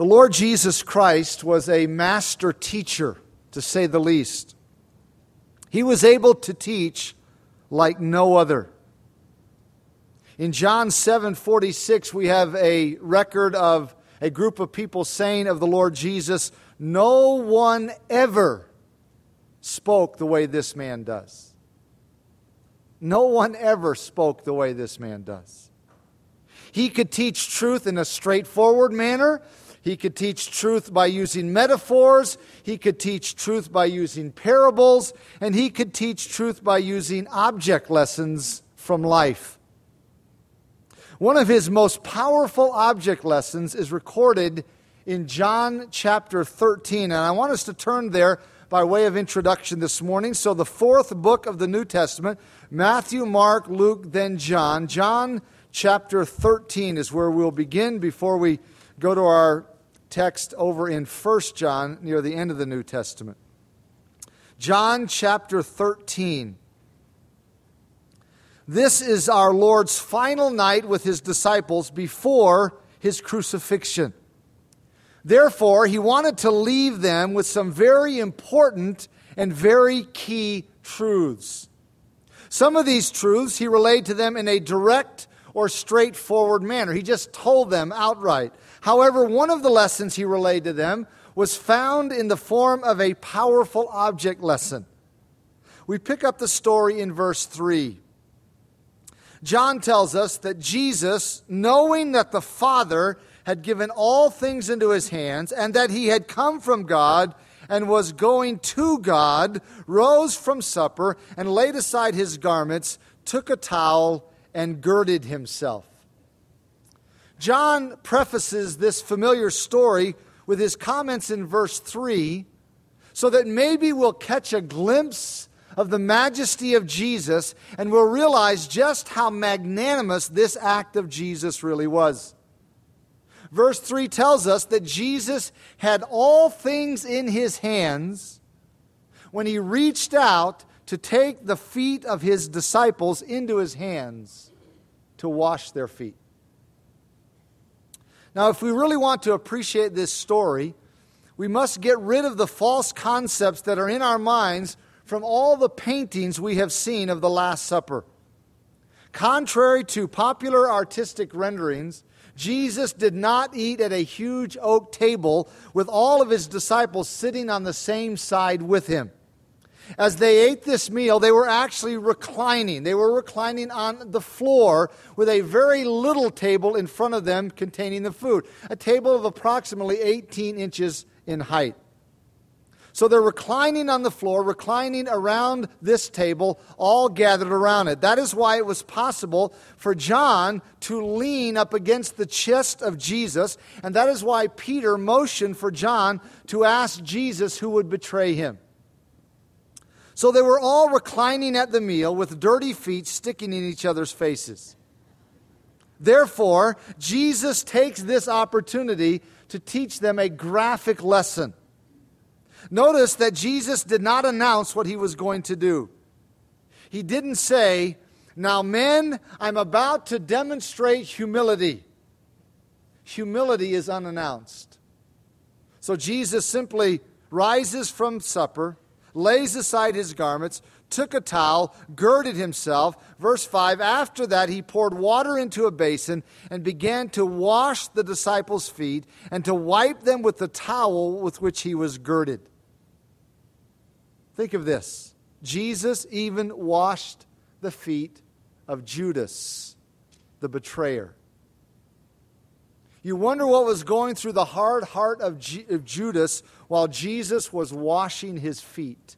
The Lord Jesus Christ was a master teacher, to say the least. He was able to teach like no other. In John 7:46 we have a record of a group of people saying of the Lord Jesus, "No one ever spoke the way this man does." No one ever spoke the way this man does. He could teach truth in a straightforward manner. He could teach truth by using metaphors. He could teach truth by using parables. And he could teach truth by using object lessons from life. One of his most powerful object lessons is recorded in John chapter 13. And I want us to turn there by way of introduction this morning. So, the fourth book of the New Testament Matthew, Mark, Luke, then John. John chapter 13 is where we'll begin before we go to our text over in 1 John near the end of the New Testament. John chapter 13. This is our Lord's final night with his disciples before his crucifixion. Therefore, he wanted to leave them with some very important and very key truths. Some of these truths he relayed to them in a direct or straightforward manner. He just told them outright. However, one of the lessons he relayed to them was found in the form of a powerful object lesson. We pick up the story in verse 3. John tells us that Jesus, knowing that the Father had given all things into his hands and that he had come from God and was going to God, rose from supper and laid aside his garments, took a towel, and girded himself. John prefaces this familiar story with his comments in verse 3 so that maybe we'll catch a glimpse of the majesty of Jesus and we'll realize just how magnanimous this act of Jesus really was. Verse 3 tells us that Jesus had all things in his hands when he reached out to take the feet of his disciples into his hands to wash their feet. Now, if we really want to appreciate this story, we must get rid of the false concepts that are in our minds from all the paintings we have seen of the Last Supper. Contrary to popular artistic renderings, Jesus did not eat at a huge oak table with all of his disciples sitting on the same side with him. As they ate this meal, they were actually reclining. They were reclining on the floor with a very little table in front of them containing the food, a table of approximately 18 inches in height. So they're reclining on the floor, reclining around this table, all gathered around it. That is why it was possible for John to lean up against the chest of Jesus, and that is why Peter motioned for John to ask Jesus who would betray him. So they were all reclining at the meal with dirty feet sticking in each other's faces. Therefore, Jesus takes this opportunity to teach them a graphic lesson. Notice that Jesus did not announce what he was going to do. He didn't say, Now, men, I'm about to demonstrate humility. Humility is unannounced. So Jesus simply rises from supper lays aside his garments, took a towel, girded himself. Verse 5 After that, he poured water into a basin and began to wash the disciples' feet and to wipe them with the towel with which he was girded. Think of this Jesus even washed the feet of Judas, the betrayer. You wonder what was going through the hard heart of, G- of Judas while Jesus was washing his feet.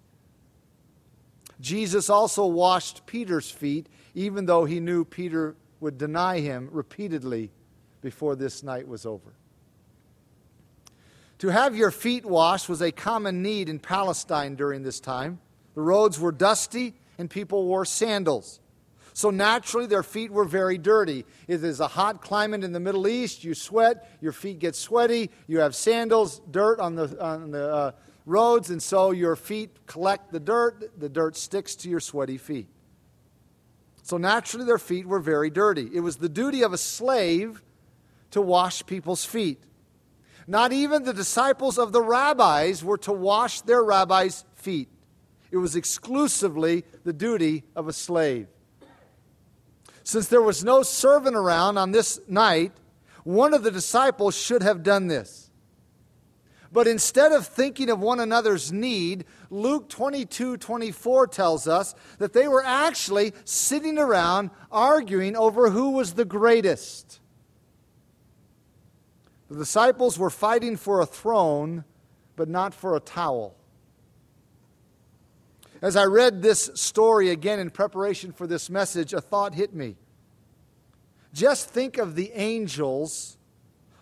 Jesus also washed Peter's feet, even though he knew Peter would deny him repeatedly before this night was over. To have your feet washed was a common need in Palestine during this time. The roads were dusty and people wore sandals. So naturally, their feet were very dirty. It is a hot climate in the Middle East. You sweat, your feet get sweaty. You have sandals, dirt on the, on the uh, roads, and so your feet collect the dirt. The dirt sticks to your sweaty feet. So naturally, their feet were very dirty. It was the duty of a slave to wash people's feet. Not even the disciples of the rabbis were to wash their rabbis' feet. It was exclusively the duty of a slave. Since there was no servant around on this night, one of the disciples should have done this. But instead of thinking of one another's need, Luke 22 24 tells us that they were actually sitting around arguing over who was the greatest. The disciples were fighting for a throne, but not for a towel. As I read this story again in preparation for this message, a thought hit me. Just think of the angels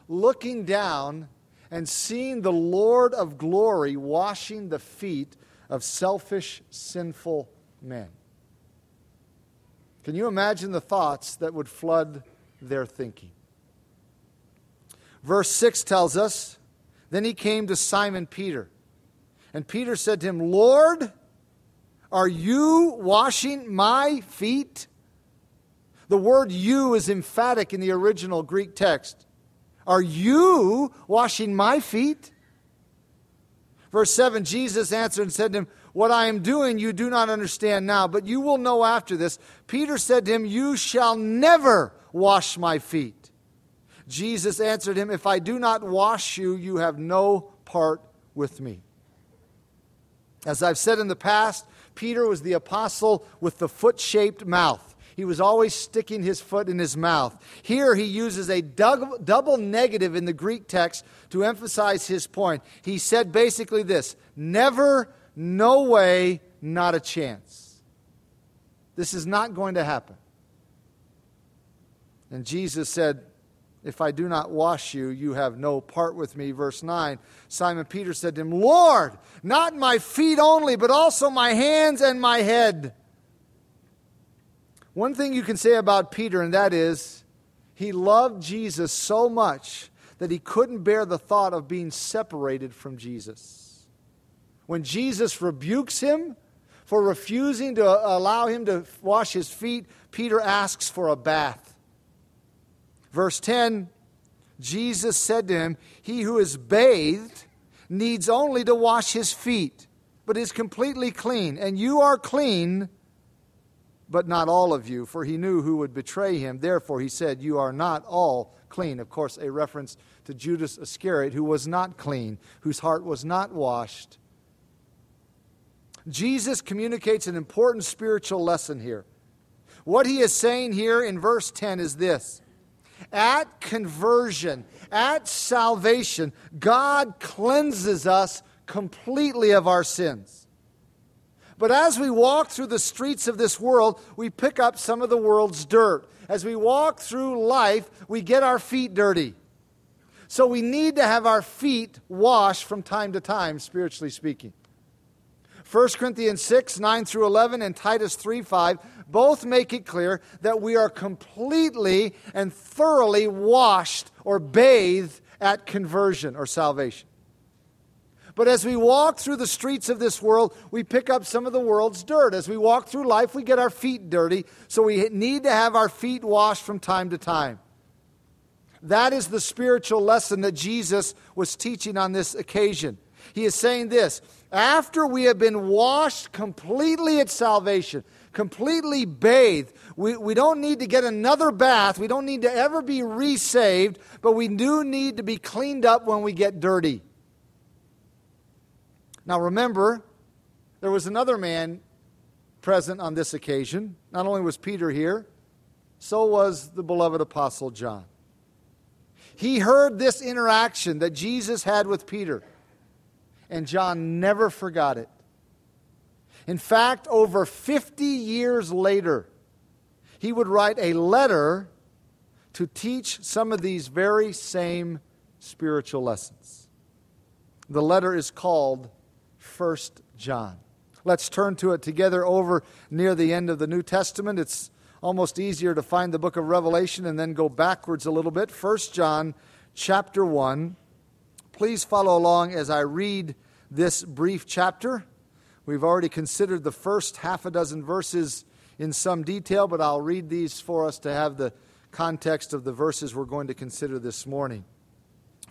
looking down and seeing the Lord of glory washing the feet of selfish, sinful men. Can you imagine the thoughts that would flood their thinking? Verse 6 tells us Then he came to Simon Peter. And Peter said to him, Lord, are you washing my feet? The word you is emphatic in the original Greek text. Are you washing my feet? Verse 7 Jesus answered and said to him, What I am doing you do not understand now, but you will know after this. Peter said to him, You shall never wash my feet. Jesus answered him, If I do not wash you, you have no part with me. As I've said in the past, Peter was the apostle with the foot shaped mouth. He was always sticking his foot in his mouth. Here he uses a double negative in the Greek text to emphasize his point. He said basically this never, no way, not a chance. This is not going to happen. And Jesus said, If I do not wash you, you have no part with me. Verse 9 Simon Peter said to him, Lord, not my feet only, but also my hands and my head. One thing you can say about Peter, and that is, he loved Jesus so much that he couldn't bear the thought of being separated from Jesus. When Jesus rebukes him for refusing to allow him to wash his feet, Peter asks for a bath. Verse 10 Jesus said to him, He who is bathed needs only to wash his feet, but is completely clean, and you are clean but not all of you, for he knew who would betray him. Therefore, he said, You are not all clean. Of course, a reference to Judas Iscariot, who was not clean, whose heart was not washed. Jesus communicates an important spiritual lesson here. What he is saying here in verse 10 is this At conversion, at salvation, God cleanses us completely of our sins. But as we walk through the streets of this world, we pick up some of the world's dirt. As we walk through life, we get our feet dirty. So we need to have our feet washed from time to time, spiritually speaking. 1 Corinthians 6, 9 through 11, and Titus 3, 5 both make it clear that we are completely and thoroughly washed or bathed at conversion or salvation. But as we walk through the streets of this world, we pick up some of the world's dirt. As we walk through life, we get our feet dirty, so we need to have our feet washed from time to time. That is the spiritual lesson that Jesus was teaching on this occasion. He is saying this after we have been washed completely at salvation, completely bathed, we, we don't need to get another bath. We don't need to ever be resaved, but we do need to be cleaned up when we get dirty. Now remember, there was another man present on this occasion. Not only was Peter here, so was the beloved apostle John. He heard this interaction that Jesus had with Peter, and John never forgot it. In fact, over 50 years later, he would write a letter to teach some of these very same spiritual lessons. The letter is called 1 John. Let's turn to it together over near the end of the New Testament. It's almost easier to find the book of Revelation and then go backwards a little bit. 1 John chapter 1. Please follow along as I read this brief chapter. We've already considered the first half a dozen verses in some detail, but I'll read these for us to have the context of the verses we're going to consider this morning.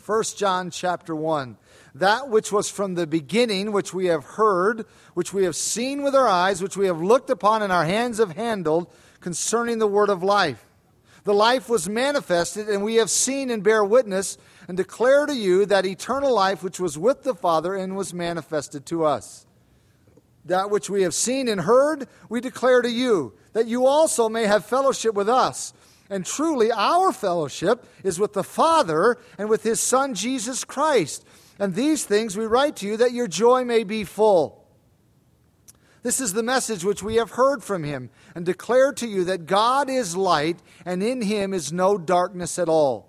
1 John chapter 1. That which was from the beginning, which we have heard, which we have seen with our eyes, which we have looked upon and our hands have handled, concerning the word of life. The life was manifested, and we have seen and bear witness, and declare to you that eternal life which was with the Father and was manifested to us. That which we have seen and heard, we declare to you, that you also may have fellowship with us. And truly, our fellowship is with the Father and with His Son, Jesus Christ. And these things we write to you that your joy may be full. This is the message which we have heard from Him and declare to you that God is light, and in Him is no darkness at all.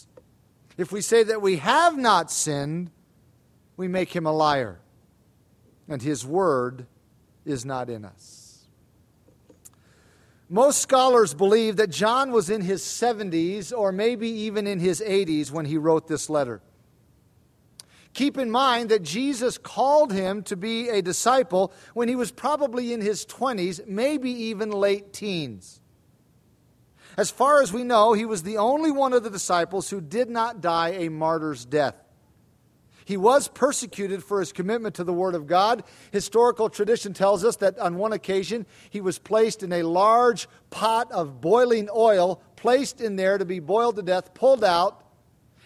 If we say that we have not sinned, we make him a liar, and his word is not in us. Most scholars believe that John was in his 70s or maybe even in his 80s when he wrote this letter. Keep in mind that Jesus called him to be a disciple when he was probably in his 20s, maybe even late teens. As far as we know, he was the only one of the disciples who did not die a martyr's death. He was persecuted for his commitment to the Word of God. Historical tradition tells us that on one occasion he was placed in a large pot of boiling oil, placed in there to be boiled to death, pulled out,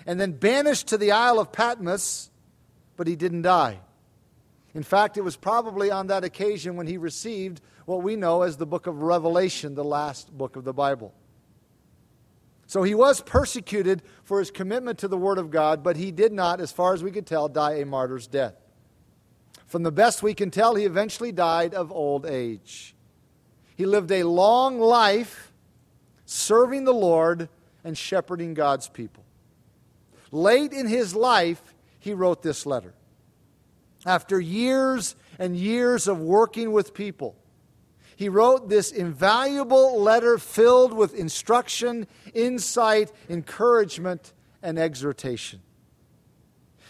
and then banished to the Isle of Patmos, but he didn't die. In fact, it was probably on that occasion when he received what we know as the book of Revelation, the last book of the Bible. So he was persecuted for his commitment to the Word of God, but he did not, as far as we could tell, die a martyr's death. From the best we can tell, he eventually died of old age. He lived a long life serving the Lord and shepherding God's people. Late in his life, he wrote this letter. After years and years of working with people, he wrote this invaluable letter filled with instruction, insight, encouragement, and exhortation.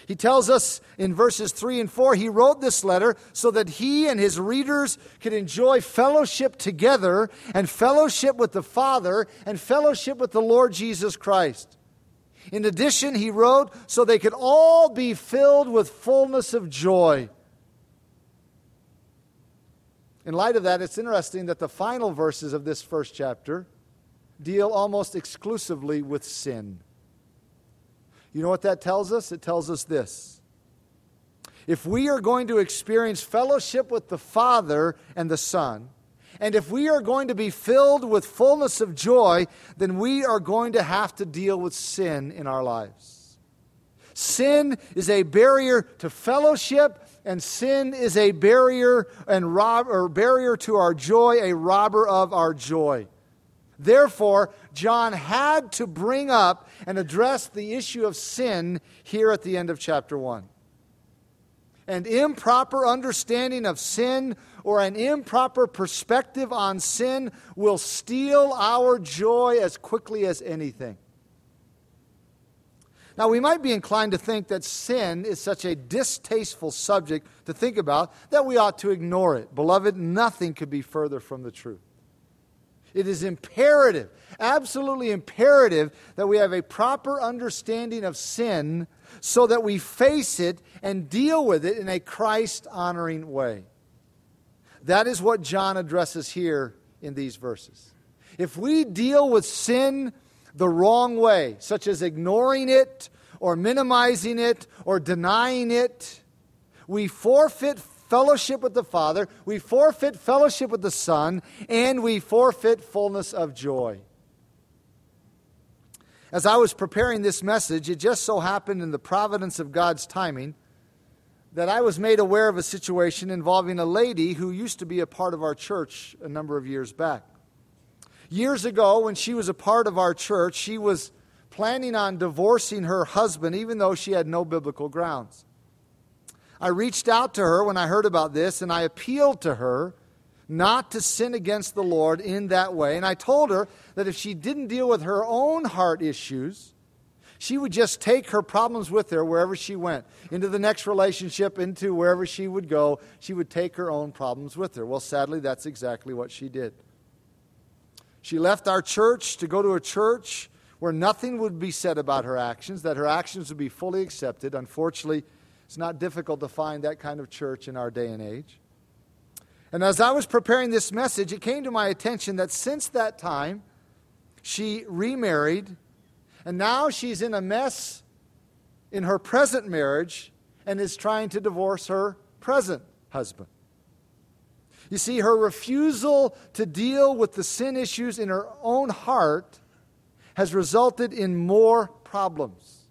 He tells us in verses 3 and 4 he wrote this letter so that he and his readers could enjoy fellowship together and fellowship with the Father and fellowship with the Lord Jesus Christ. In addition, he wrote so they could all be filled with fullness of joy. In light of that, it's interesting that the final verses of this first chapter deal almost exclusively with sin. You know what that tells us? It tells us this. If we are going to experience fellowship with the Father and the Son, and if we are going to be filled with fullness of joy, then we are going to have to deal with sin in our lives. Sin is a barrier to fellowship and sin is a barrier and rob or barrier to our joy, a robber of our joy. Therefore, John had to bring up and address the issue of sin here at the end of chapter 1. An improper understanding of sin or an improper perspective on sin will steal our joy as quickly as anything. Now, we might be inclined to think that sin is such a distasteful subject to think about that we ought to ignore it. Beloved, nothing could be further from the truth. It is imperative, absolutely imperative, that we have a proper understanding of sin so that we face it and deal with it in a Christ honoring way. That is what John addresses here in these verses. If we deal with sin the wrong way, such as ignoring it or minimizing it or denying it, we forfeit fellowship with the Father, we forfeit fellowship with the Son, and we forfeit fullness of joy. As I was preparing this message, it just so happened in the providence of God's timing that I was made aware of a situation involving a lady who used to be a part of our church a number of years back. Years ago, when she was a part of our church, she was planning on divorcing her husband, even though she had no biblical grounds. I reached out to her when I heard about this and I appealed to her not to sin against the Lord in that way. And I told her that if she didn't deal with her own heart issues, she would just take her problems with her wherever she went, into the next relationship, into wherever she would go. She would take her own problems with her. Well, sadly, that's exactly what she did. She left our church to go to a church where nothing would be said about her actions, that her actions would be fully accepted. Unfortunately, it's not difficult to find that kind of church in our day and age. And as I was preparing this message, it came to my attention that since that time, she remarried, and now she's in a mess in her present marriage and is trying to divorce her present husband. You see, her refusal to deal with the sin issues in her own heart has resulted in more problems.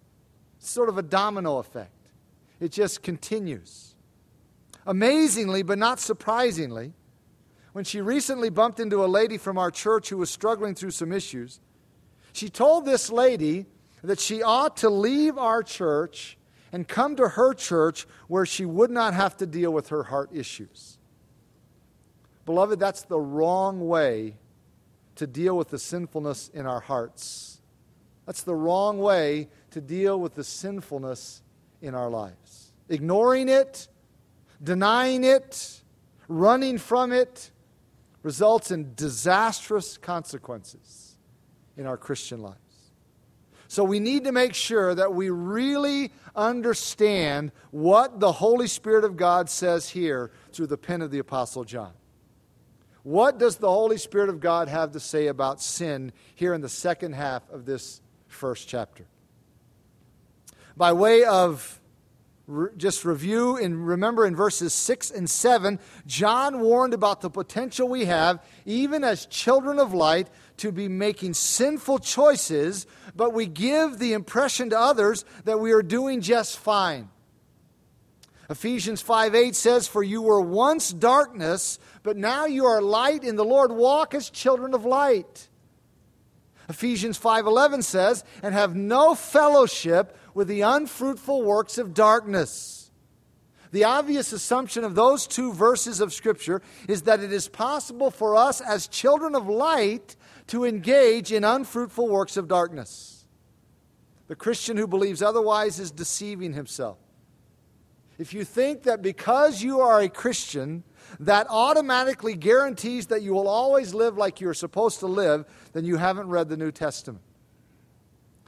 It's sort of a domino effect, it just continues. Amazingly, but not surprisingly, when she recently bumped into a lady from our church who was struggling through some issues, she told this lady that she ought to leave our church and come to her church where she would not have to deal with her heart issues. Beloved, that's the wrong way to deal with the sinfulness in our hearts. That's the wrong way to deal with the sinfulness in our lives. Ignoring it, denying it, running from it results in disastrous consequences in our Christian lives. So we need to make sure that we really understand what the Holy Spirit of God says here through the pen of the Apostle John. What does the Holy Spirit of God have to say about sin here in the second half of this first chapter? By way of re- just review and remember in verses 6 and 7, John warned about the potential we have, even as children of light, to be making sinful choices, but we give the impression to others that we are doing just fine. Ephesians 5 8 says, For you were once darkness, but now you are light in the Lord. Walk as children of light. Ephesians 5:11 says, "And have no fellowship with the unfruitful works of darkness." The obvious assumption of those two verses of scripture is that it is possible for us as children of light to engage in unfruitful works of darkness. The Christian who believes otherwise is deceiving himself. If you think that because you are a Christian, that automatically guarantees that you will always live like you're supposed to live, then you haven't read the New Testament.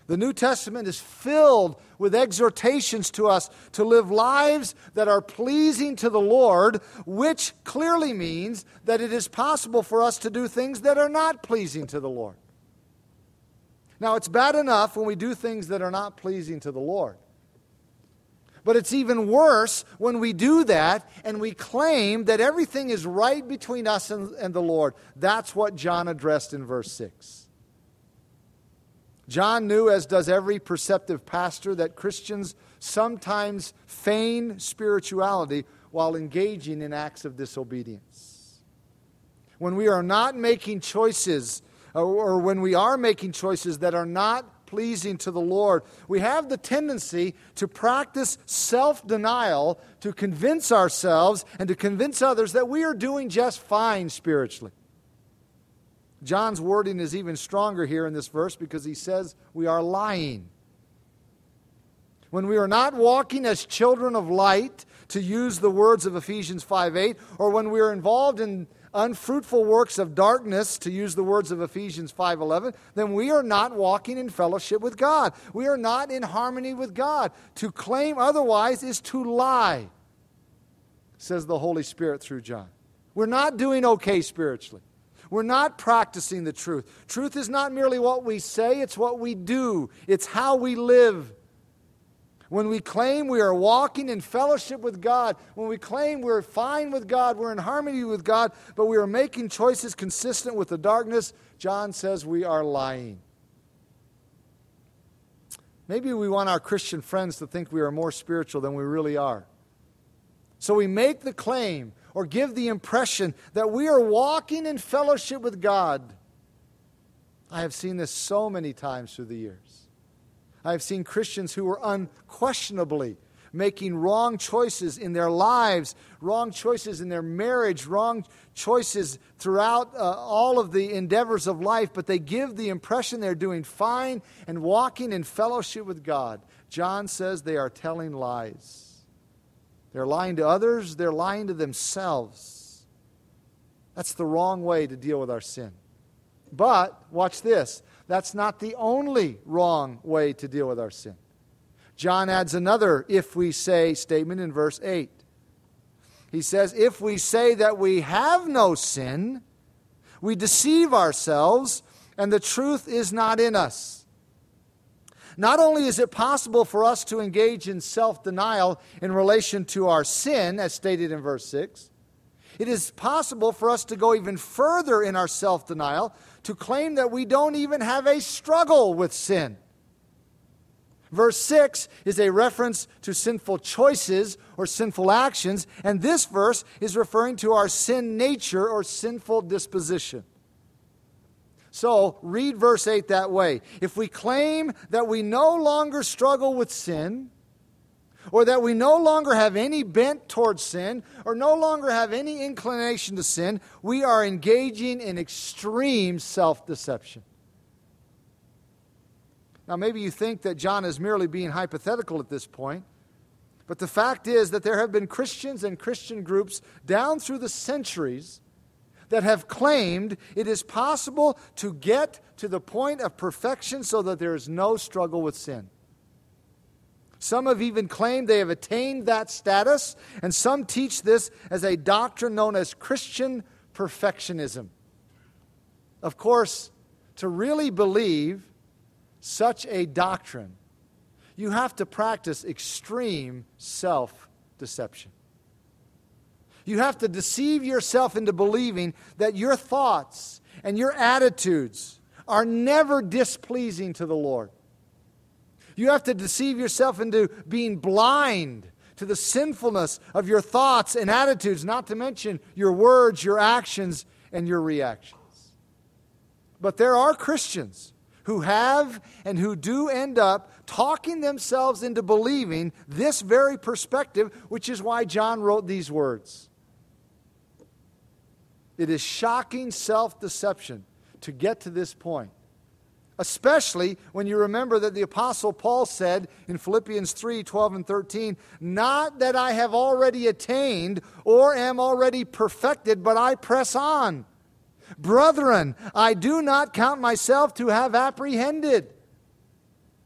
The New Testament is filled with exhortations to us to live lives that are pleasing to the Lord, which clearly means that it is possible for us to do things that are not pleasing to the Lord. Now, it's bad enough when we do things that are not pleasing to the Lord. But it's even worse when we do that and we claim that everything is right between us and, and, the Lord. That's what John addressed in verse 6. John knew, as does every perceptive pastor, that Christians sometimes feign spirituality while engaging in acts of disobedience. When we are not making choices, or, or when we are making choices that are not pleasing to the Lord. We have the tendency to practice self denial to convince ourselves and to convince others that we are doing just fine spiritually. John's wording is even stronger here in this verse because he says we are lying. When we are not walking as children of light, to use the words of Ephesians 5 8, or when we are involved in unfruitful works of darkness to use the words of Ephesians 5:11 then we are not walking in fellowship with God. We are not in harmony with God. To claim otherwise is to lie says the Holy Spirit through John. We're not doing okay spiritually. We're not practicing the truth. Truth is not merely what we say it's what we do. It's how we live when we claim we are walking in fellowship with God, when we claim we're fine with God, we're in harmony with God, but we are making choices consistent with the darkness, John says we are lying. Maybe we want our Christian friends to think we are more spiritual than we really are. So we make the claim or give the impression that we are walking in fellowship with God. I have seen this so many times through the years. I've seen Christians who were unquestionably making wrong choices in their lives, wrong choices in their marriage, wrong choices throughout uh, all of the endeavors of life, but they give the impression they're doing fine and walking in fellowship with God. John says they are telling lies. They're lying to others, they're lying to themselves. That's the wrong way to deal with our sin. But, watch this, that's not the only wrong way to deal with our sin. John adds another if we say statement in verse 8. He says, If we say that we have no sin, we deceive ourselves, and the truth is not in us. Not only is it possible for us to engage in self denial in relation to our sin, as stated in verse 6, it is possible for us to go even further in our self denial to claim that we don't even have a struggle with sin. Verse 6 is a reference to sinful choices or sinful actions, and this verse is referring to our sin nature or sinful disposition. So, read verse 8 that way. If we claim that we no longer struggle with sin, or that we no longer have any bent towards sin, or no longer have any inclination to sin, we are engaging in extreme self deception. Now, maybe you think that John is merely being hypothetical at this point, but the fact is that there have been Christians and Christian groups down through the centuries that have claimed it is possible to get to the point of perfection so that there is no struggle with sin. Some have even claimed they have attained that status, and some teach this as a doctrine known as Christian perfectionism. Of course, to really believe such a doctrine, you have to practice extreme self deception. You have to deceive yourself into believing that your thoughts and your attitudes are never displeasing to the Lord. You have to deceive yourself into being blind to the sinfulness of your thoughts and attitudes, not to mention your words, your actions, and your reactions. But there are Christians who have and who do end up talking themselves into believing this very perspective, which is why John wrote these words. It is shocking self deception to get to this point. Especially when you remember that the Apostle Paul said in Philippians 3 12 and 13, Not that I have already attained or am already perfected, but I press on Brethren, I do not count myself to have apprehended.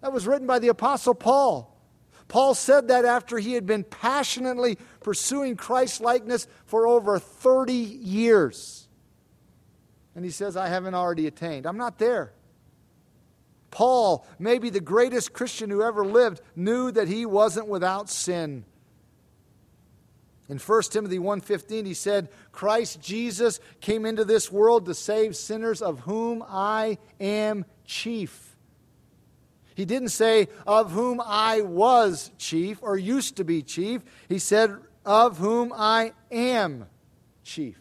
That was written by the Apostle Paul. Paul said that after he had been passionately pursuing Christ likeness for over 30 years. And he says, I haven't already attained. I'm not there. Paul, maybe the greatest Christian who ever lived, knew that he wasn't without sin. In 1 Timothy 1:15 he said, "Christ Jesus came into this world to save sinners of whom I am chief." He didn't say of whom I was chief or used to be chief. He said of whom I am chief.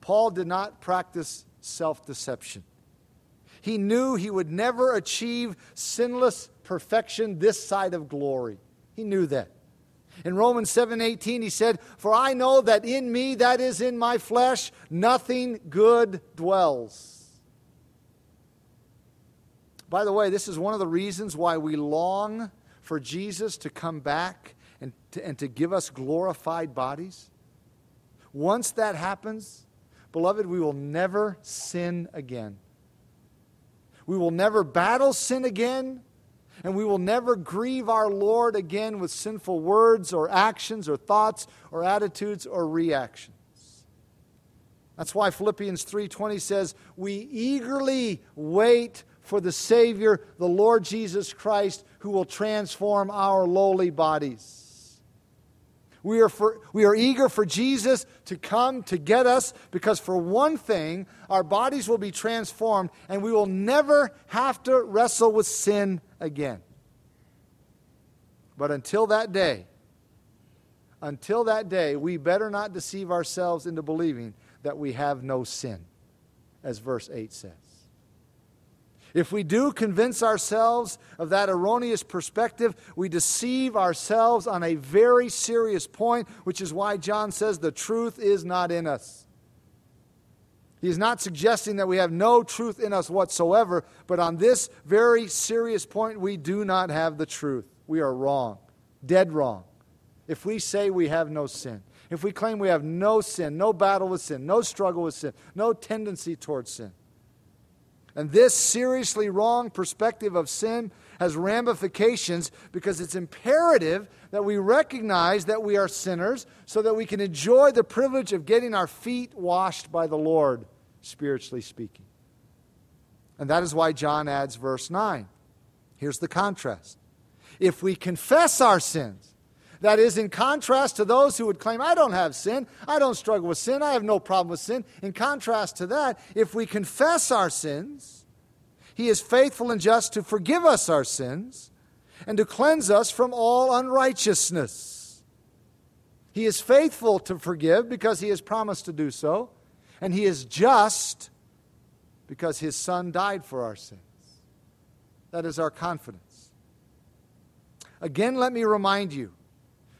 Paul did not practice self-deception. He knew he would never achieve sinless perfection this side of glory. He knew that. In Romans 7:18 he said, "For I know that in me that is in my flesh nothing good dwells." By the way, this is one of the reasons why we long for Jesus to come back and to, and to give us glorified bodies. Once that happens, beloved, we will never sin again. We will never battle sin again and we will never grieve our Lord again with sinful words or actions or thoughts or attitudes or reactions. That's why Philippians 3:20 says, "We eagerly wait for the Savior, the Lord Jesus Christ, who will transform our lowly bodies." We are, for, we are eager for Jesus to come to get us because, for one thing, our bodies will be transformed and we will never have to wrestle with sin again. But until that day, until that day, we better not deceive ourselves into believing that we have no sin, as verse 8 says. If we do convince ourselves of that erroneous perspective, we deceive ourselves on a very serious point, which is why John says the truth is not in us. He is not suggesting that we have no truth in us whatsoever, but on this very serious point, we do not have the truth. We are wrong, dead wrong. If we say we have no sin, if we claim we have no sin, no battle with sin, no struggle with sin, no tendency towards sin, and this seriously wrong perspective of sin has ramifications because it's imperative that we recognize that we are sinners so that we can enjoy the privilege of getting our feet washed by the Lord, spiritually speaking. And that is why John adds verse 9. Here's the contrast. If we confess our sins, that is, in contrast to those who would claim, I don't have sin, I don't struggle with sin, I have no problem with sin. In contrast to that, if we confess our sins, He is faithful and just to forgive us our sins and to cleanse us from all unrighteousness. He is faithful to forgive because He has promised to do so, and He is just because His Son died for our sins. That is our confidence. Again, let me remind you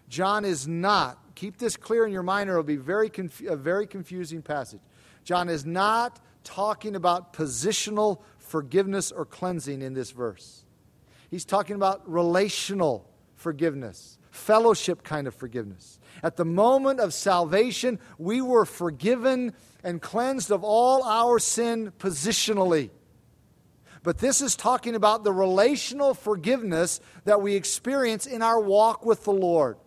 John is not, keep this clear in your mind or it'll be very a very confusing passage. John is not talking about positional forgiveness or cleansing in this verse. He's talking about relational forgiveness, fellowship kind of forgiveness. At the moment of salvation, we were forgiven and cleansed of all our sin positionally. But this is talking about the relational forgiveness that we experience in our walk with the Lord.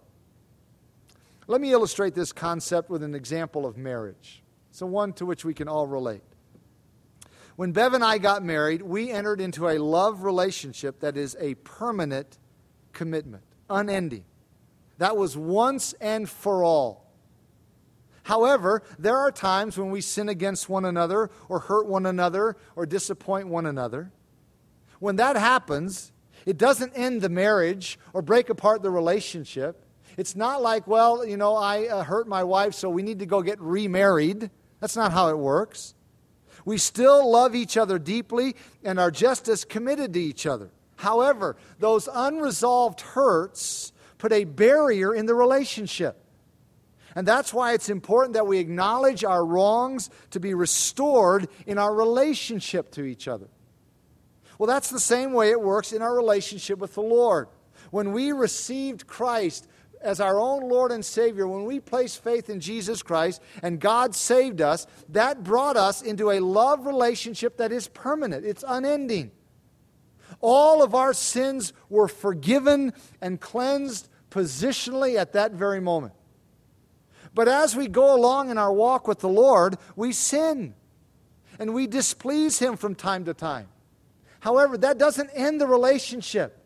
Let me illustrate this concept with an example of marriage. It's one to which we can all relate. When Bev and I got married, we entered into a love relationship that is a permanent commitment, unending. That was once and for all. However, there are times when we sin against one another or hurt one another or disappoint one another. When that happens, it doesn't end the marriage or break apart the relationship. It's not like, well, you know, I uh, hurt my wife, so we need to go get remarried. That's not how it works. We still love each other deeply and are just as committed to each other. However, those unresolved hurts put a barrier in the relationship. And that's why it's important that we acknowledge our wrongs to be restored in our relationship to each other. Well, that's the same way it works in our relationship with the Lord. When we received Christ, as our own Lord and Savior, when we place faith in Jesus Christ and God saved us, that brought us into a love relationship that is permanent, it's unending. All of our sins were forgiven and cleansed positionally at that very moment. But as we go along in our walk with the Lord, we sin and we displease Him from time to time. However, that doesn't end the relationship.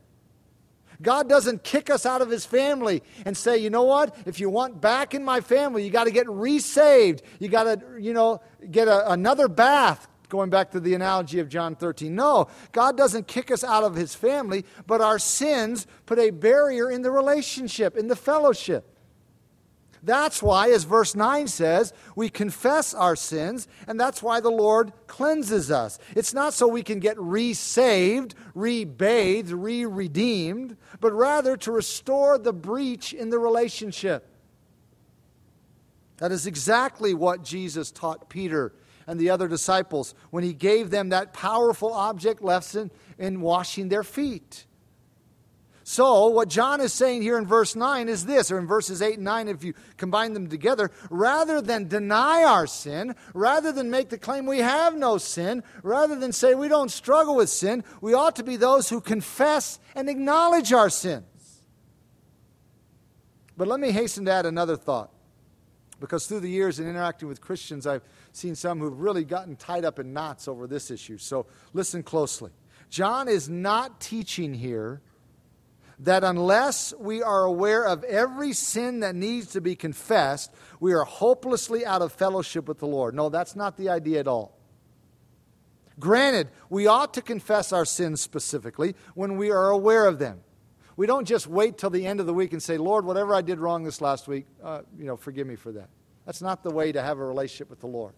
God doesn't kick us out of his family and say, you know what? If you want back in my family, you got to get resaved. You got to, you know, get a, another bath, going back to the analogy of John 13. No, God doesn't kick us out of his family, but our sins put a barrier in the relationship, in the fellowship. That's why, as verse 9 says, we confess our sins, and that's why the Lord cleanses us. It's not so we can get resaved, rebathed, re redeemed, but rather to restore the breach in the relationship. That is exactly what Jesus taught Peter and the other disciples when he gave them that powerful object lesson in washing their feet. So, what John is saying here in verse 9 is this, or in verses 8 and 9, if you combine them together, rather than deny our sin, rather than make the claim we have no sin, rather than say we don't struggle with sin, we ought to be those who confess and acknowledge our sins. But let me hasten to add another thought. Because through the years in interacting with Christians, I've seen some who've really gotten tied up in knots over this issue. So listen closely. John is not teaching here that unless we are aware of every sin that needs to be confessed, we are hopelessly out of fellowship with the Lord. No, that's not the idea at all. Granted, we ought to confess our sins specifically when we are aware of them. We don't just wait till the end of the week and say, Lord, whatever I did wrong this last week, uh, you know, forgive me for that. That's not the way to have a relationship with the Lord.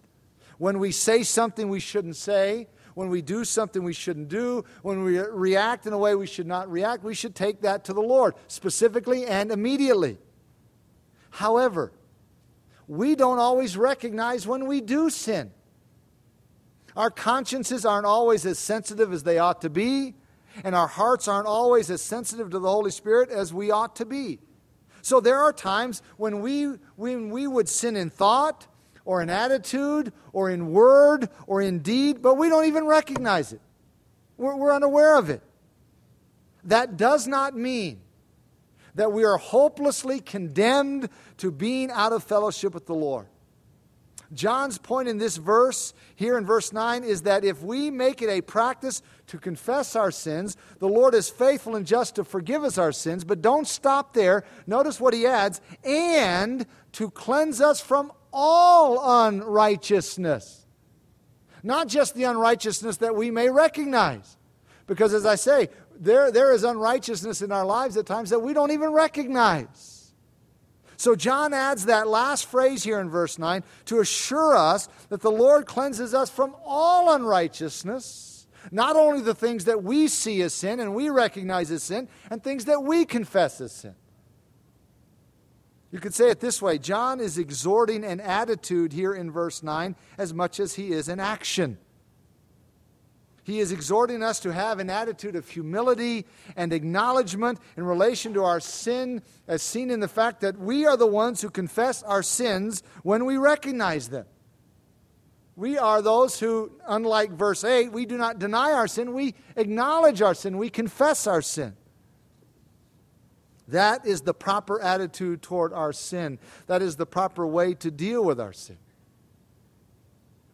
When we say something we shouldn't say, when we do something we shouldn't do, when we react in a way we should not react, we should take that to the Lord, specifically and immediately. However, we don't always recognize when we do sin. Our consciences aren't always as sensitive as they ought to be, and our hearts aren't always as sensitive to the Holy Spirit as we ought to be. So there are times when we, when we would sin in thought, or in attitude, or in word, or in deed, but we don't even recognize it. We're, we're unaware of it. That does not mean that we are hopelessly condemned to being out of fellowship with the Lord. John's point in this verse, here in verse 9, is that if we make it a practice to confess our sins, the Lord is faithful and just to forgive us our sins. But don't stop there. Notice what he adds and to cleanse us from all unrighteousness. Not just the unrighteousness that we may recognize. Because as I say, there, there is unrighteousness in our lives at times that we don't even recognize. So John adds that last phrase here in verse 9 to assure us that the Lord cleanses us from all unrighteousness, not only the things that we see as sin and we recognize as sin, and things that we confess as sin. You could say it this way John is exhorting an attitude here in verse 9 as much as he is an action. He is exhorting us to have an attitude of humility and acknowledgement in relation to our sin, as seen in the fact that we are the ones who confess our sins when we recognize them. We are those who, unlike verse 8, we do not deny our sin, we acknowledge our sin, we confess our sin. That is the proper attitude toward our sin. That is the proper way to deal with our sin.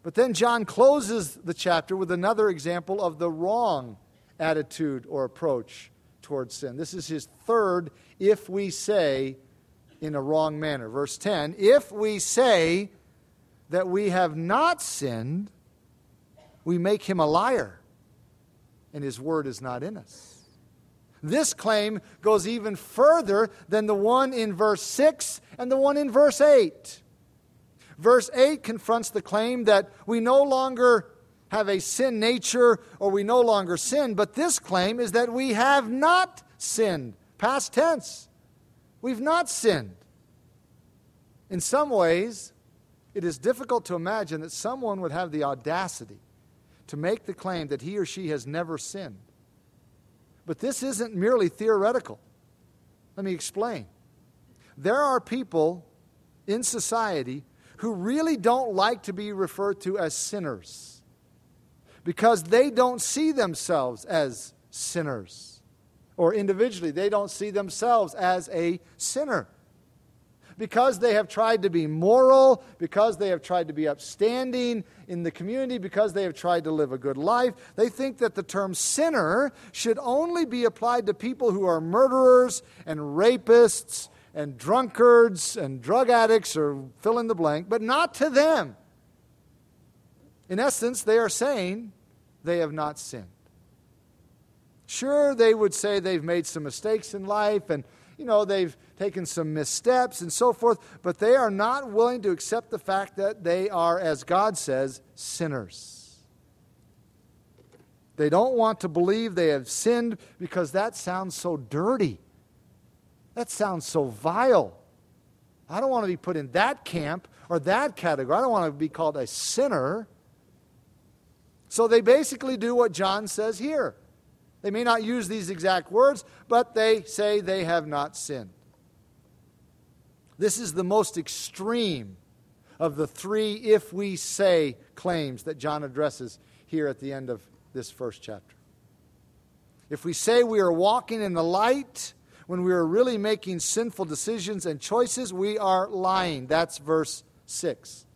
But then John closes the chapter with another example of the wrong attitude or approach towards sin. This is his third, if we say in a wrong manner. Verse 10 If we say that we have not sinned, we make him a liar, and his word is not in us. This claim goes even further than the one in verse 6 and the one in verse 8. Verse 8 confronts the claim that we no longer have a sin nature or we no longer sin, but this claim is that we have not sinned. Past tense. We've not sinned. In some ways, it is difficult to imagine that someone would have the audacity to make the claim that he or she has never sinned. But this isn't merely theoretical. Let me explain. There are people in society who really don't like to be referred to as sinners because they don't see themselves as sinners. Or individually, they don't see themselves as a sinner. Because they have tried to be moral, because they have tried to be upstanding in the community, because they have tried to live a good life, they think that the term sinner should only be applied to people who are murderers and rapists and drunkards and drug addicts or fill in the blank, but not to them. In essence, they are saying they have not sinned. Sure, they would say they've made some mistakes in life and, you know, they've taken some missteps and so forth, but they are not willing to accept the fact that they are, as God says, sinners. They don't want to believe they have sinned because that sounds so dirty. That sounds so vile. I don't want to be put in that camp or that category. I don't want to be called a sinner. So they basically do what John says here. They may not use these exact words, but they say they have not sinned. This is the most extreme of the three if we say claims that John addresses here at the end of this first chapter. If we say we are walking in the light, when we are really making sinful decisions and choices, we are lying. That's verse 6.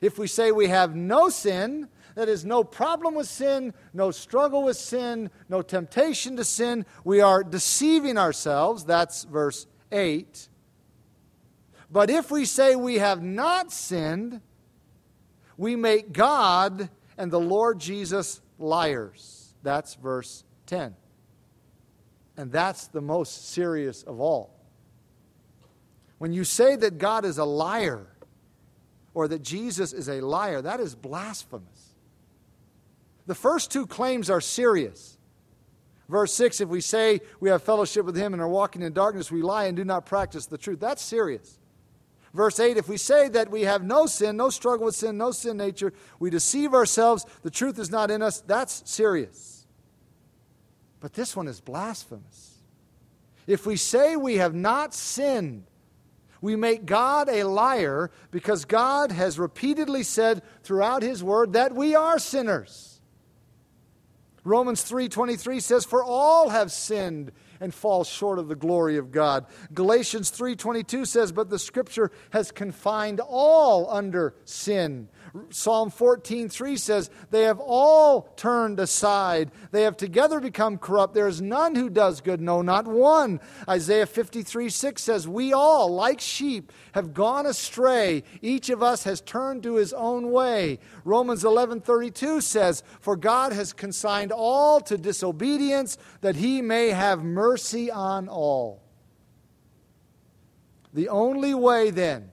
If we say we have no sin, that is, no problem with sin, no struggle with sin, no temptation to sin, we are deceiving ourselves. That's verse 8. But if we say we have not sinned, we make God and the Lord Jesus liars. That's verse 10. And that's the most serious of all. When you say that God is a liar or that Jesus is a liar, that is blasphemous. The first two claims are serious. Verse 6 if we say we have fellowship with him and are walking in darkness, we lie and do not practice the truth. That's serious. Verse 8 if we say that we have no sin, no struggle with sin, no sin nature, we deceive ourselves, the truth is not in us. That's serious. But this one is blasphemous. If we say we have not sinned, we make God a liar because God has repeatedly said throughout his word that we are sinners. Romans 3:23 says for all have sinned and fall short of the glory of God. Galatians 3:22 says but the scripture has confined all under sin. Psalm 14:3 says they have all turned aside. They have together become corrupt. There is none who does good, no not one. Isaiah 53:6 says we all like sheep have gone astray. Each of us has turned to his own way. Romans 11:32 says for God has consigned all to disobedience that he may have mercy on all. The only way then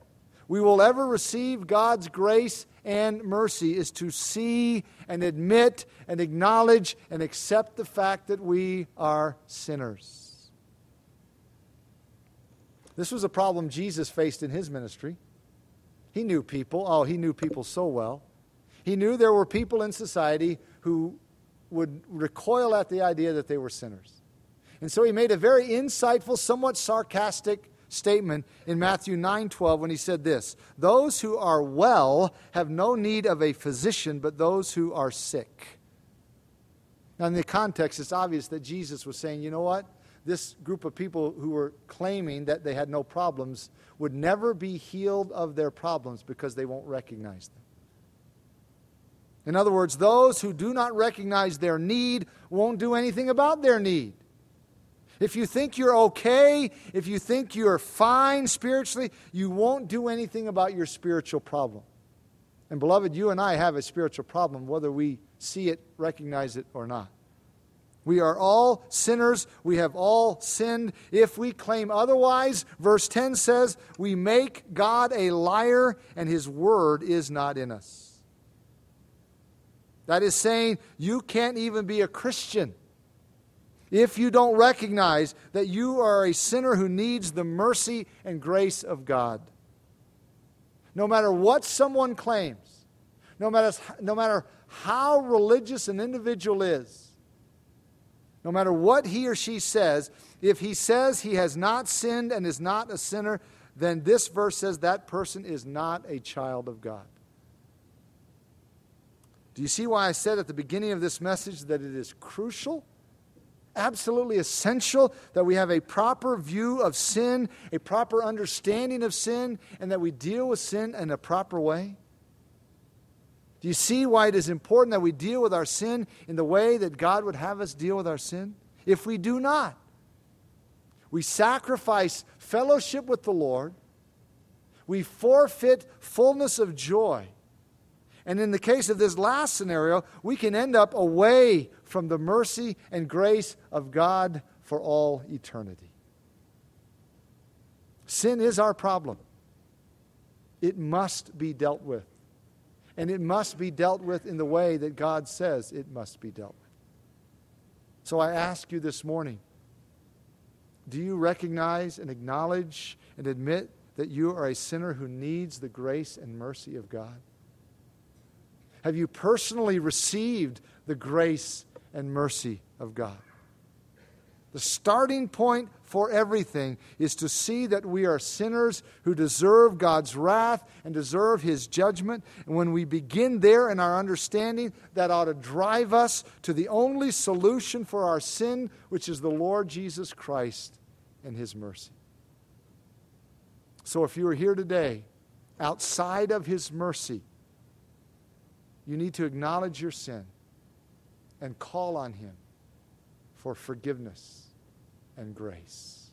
we will ever receive God's grace and mercy is to see and admit and acknowledge and accept the fact that we are sinners. This was a problem Jesus faced in his ministry. He knew people. Oh, he knew people so well. He knew there were people in society who would recoil at the idea that they were sinners. And so he made a very insightful, somewhat sarcastic statement in Matthew 9:12 when he said this, "Those who are well have no need of a physician, but those who are sick." Now in the context it's obvious that Jesus was saying, "You know what? This group of people who were claiming that they had no problems would never be healed of their problems because they won't recognize them." In other words, those who do not recognize their need won't do anything about their need. If you think you're okay, if you think you're fine spiritually, you won't do anything about your spiritual problem. And, beloved, you and I have a spiritual problem, whether we see it, recognize it, or not. We are all sinners. We have all sinned. If we claim otherwise, verse 10 says, we make God a liar and his word is not in us. That is saying, you can't even be a Christian if you don't recognize that you are a sinner who needs the mercy and grace of God. No matter what someone claims, no matter, no matter how religious an individual is, no matter what he or she says, if he says he has not sinned and is not a sinner, then this verse says that person is not a child of God. Do you see why I said at the beginning of this message that it is crucial absolutely essential that we have a proper view of sin, a proper understanding of sin, and that we deal with sin in a proper way? Do you see why it is important that we deal with our sin in the way that God would have us deal with our sin? If we do not, we sacrifice fellowship with the Lord, we forfeit fullness of joy. And in the case of this last scenario, we can end up away from the mercy and grace of God for all eternity. Sin is our problem. It must be dealt with. And it must be dealt with in the way that God says it must be dealt with. So I ask you this morning do you recognize and acknowledge and admit that you are a sinner who needs the grace and mercy of God? Have you personally received the grace and mercy of God. The starting point for everything is to see that we are sinners who deserve God's wrath and deserve His judgment. And when we begin there in our understanding, that ought to drive us to the only solution for our sin, which is the Lord Jesus Christ and His mercy. So if you are here today outside of His mercy, you need to acknowledge your sin and call on Him for forgiveness and grace.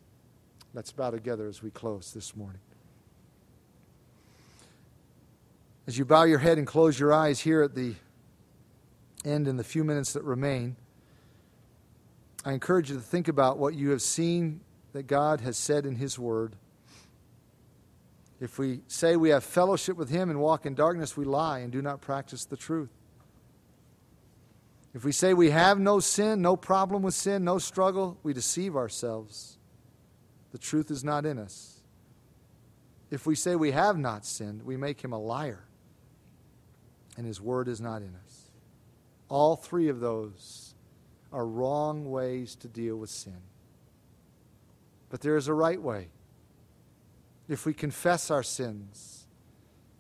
Let's bow together as we close this morning. As you bow your head and close your eyes here at the end in the few minutes that remain, I encourage you to think about what you have seen that God has said in His Word. If we say we have fellowship with Him and walk in darkness, we lie and do not practice the truth. If we say we have no sin, no problem with sin, no struggle, we deceive ourselves. The truth is not in us. If we say we have not sinned, we make him a liar, and his word is not in us. All three of those are wrong ways to deal with sin. But there is a right way. If we confess our sins,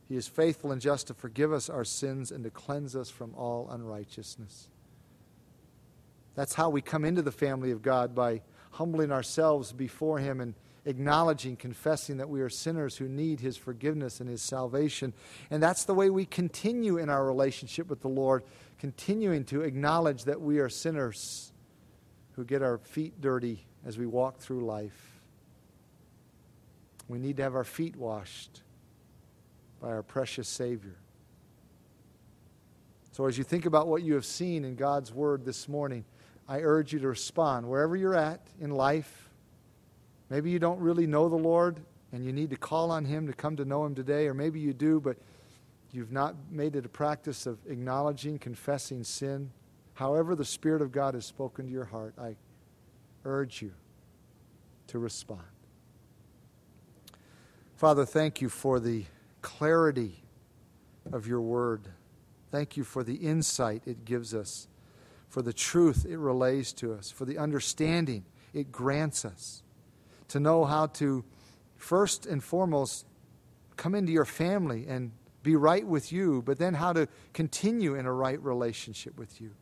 he is faithful and just to forgive us our sins and to cleanse us from all unrighteousness. That's how we come into the family of God by humbling ourselves before Him and acknowledging, confessing that we are sinners who need His forgiveness and His salvation. And that's the way we continue in our relationship with the Lord, continuing to acknowledge that we are sinners who get our feet dirty as we walk through life. We need to have our feet washed by our precious Savior. So, as you think about what you have seen in God's Word this morning, I urge you to respond wherever you're at in life. Maybe you don't really know the Lord and you need to call on Him to come to know Him today, or maybe you do, but you've not made it a practice of acknowledging, confessing sin. However, the Spirit of God has spoken to your heart, I urge you to respond. Father, thank you for the clarity of your word. Thank you for the insight it gives us for the truth it relays to us, for the understanding it grants us, to know how to, first and foremost, come into your family and be right with you, but then how to continue in a right relationship with you.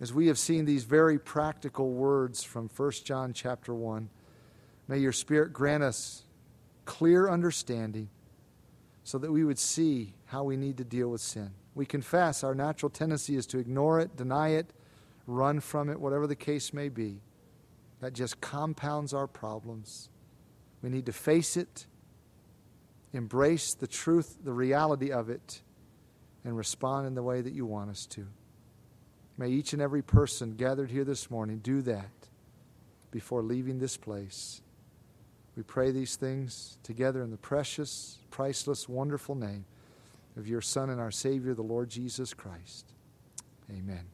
As we have seen these very practical words from 1 John chapter 1, may your Spirit grant us clear understanding so that we would see how we need to deal with sin we confess our natural tendency is to ignore it, deny it, run from it, whatever the case may be. That just compounds our problems. We need to face it, embrace the truth, the reality of it, and respond in the way that you want us to. May each and every person gathered here this morning do that before leaving this place. We pray these things together in the precious, priceless, wonderful name of your Son and our Savior, the Lord Jesus Christ. Amen.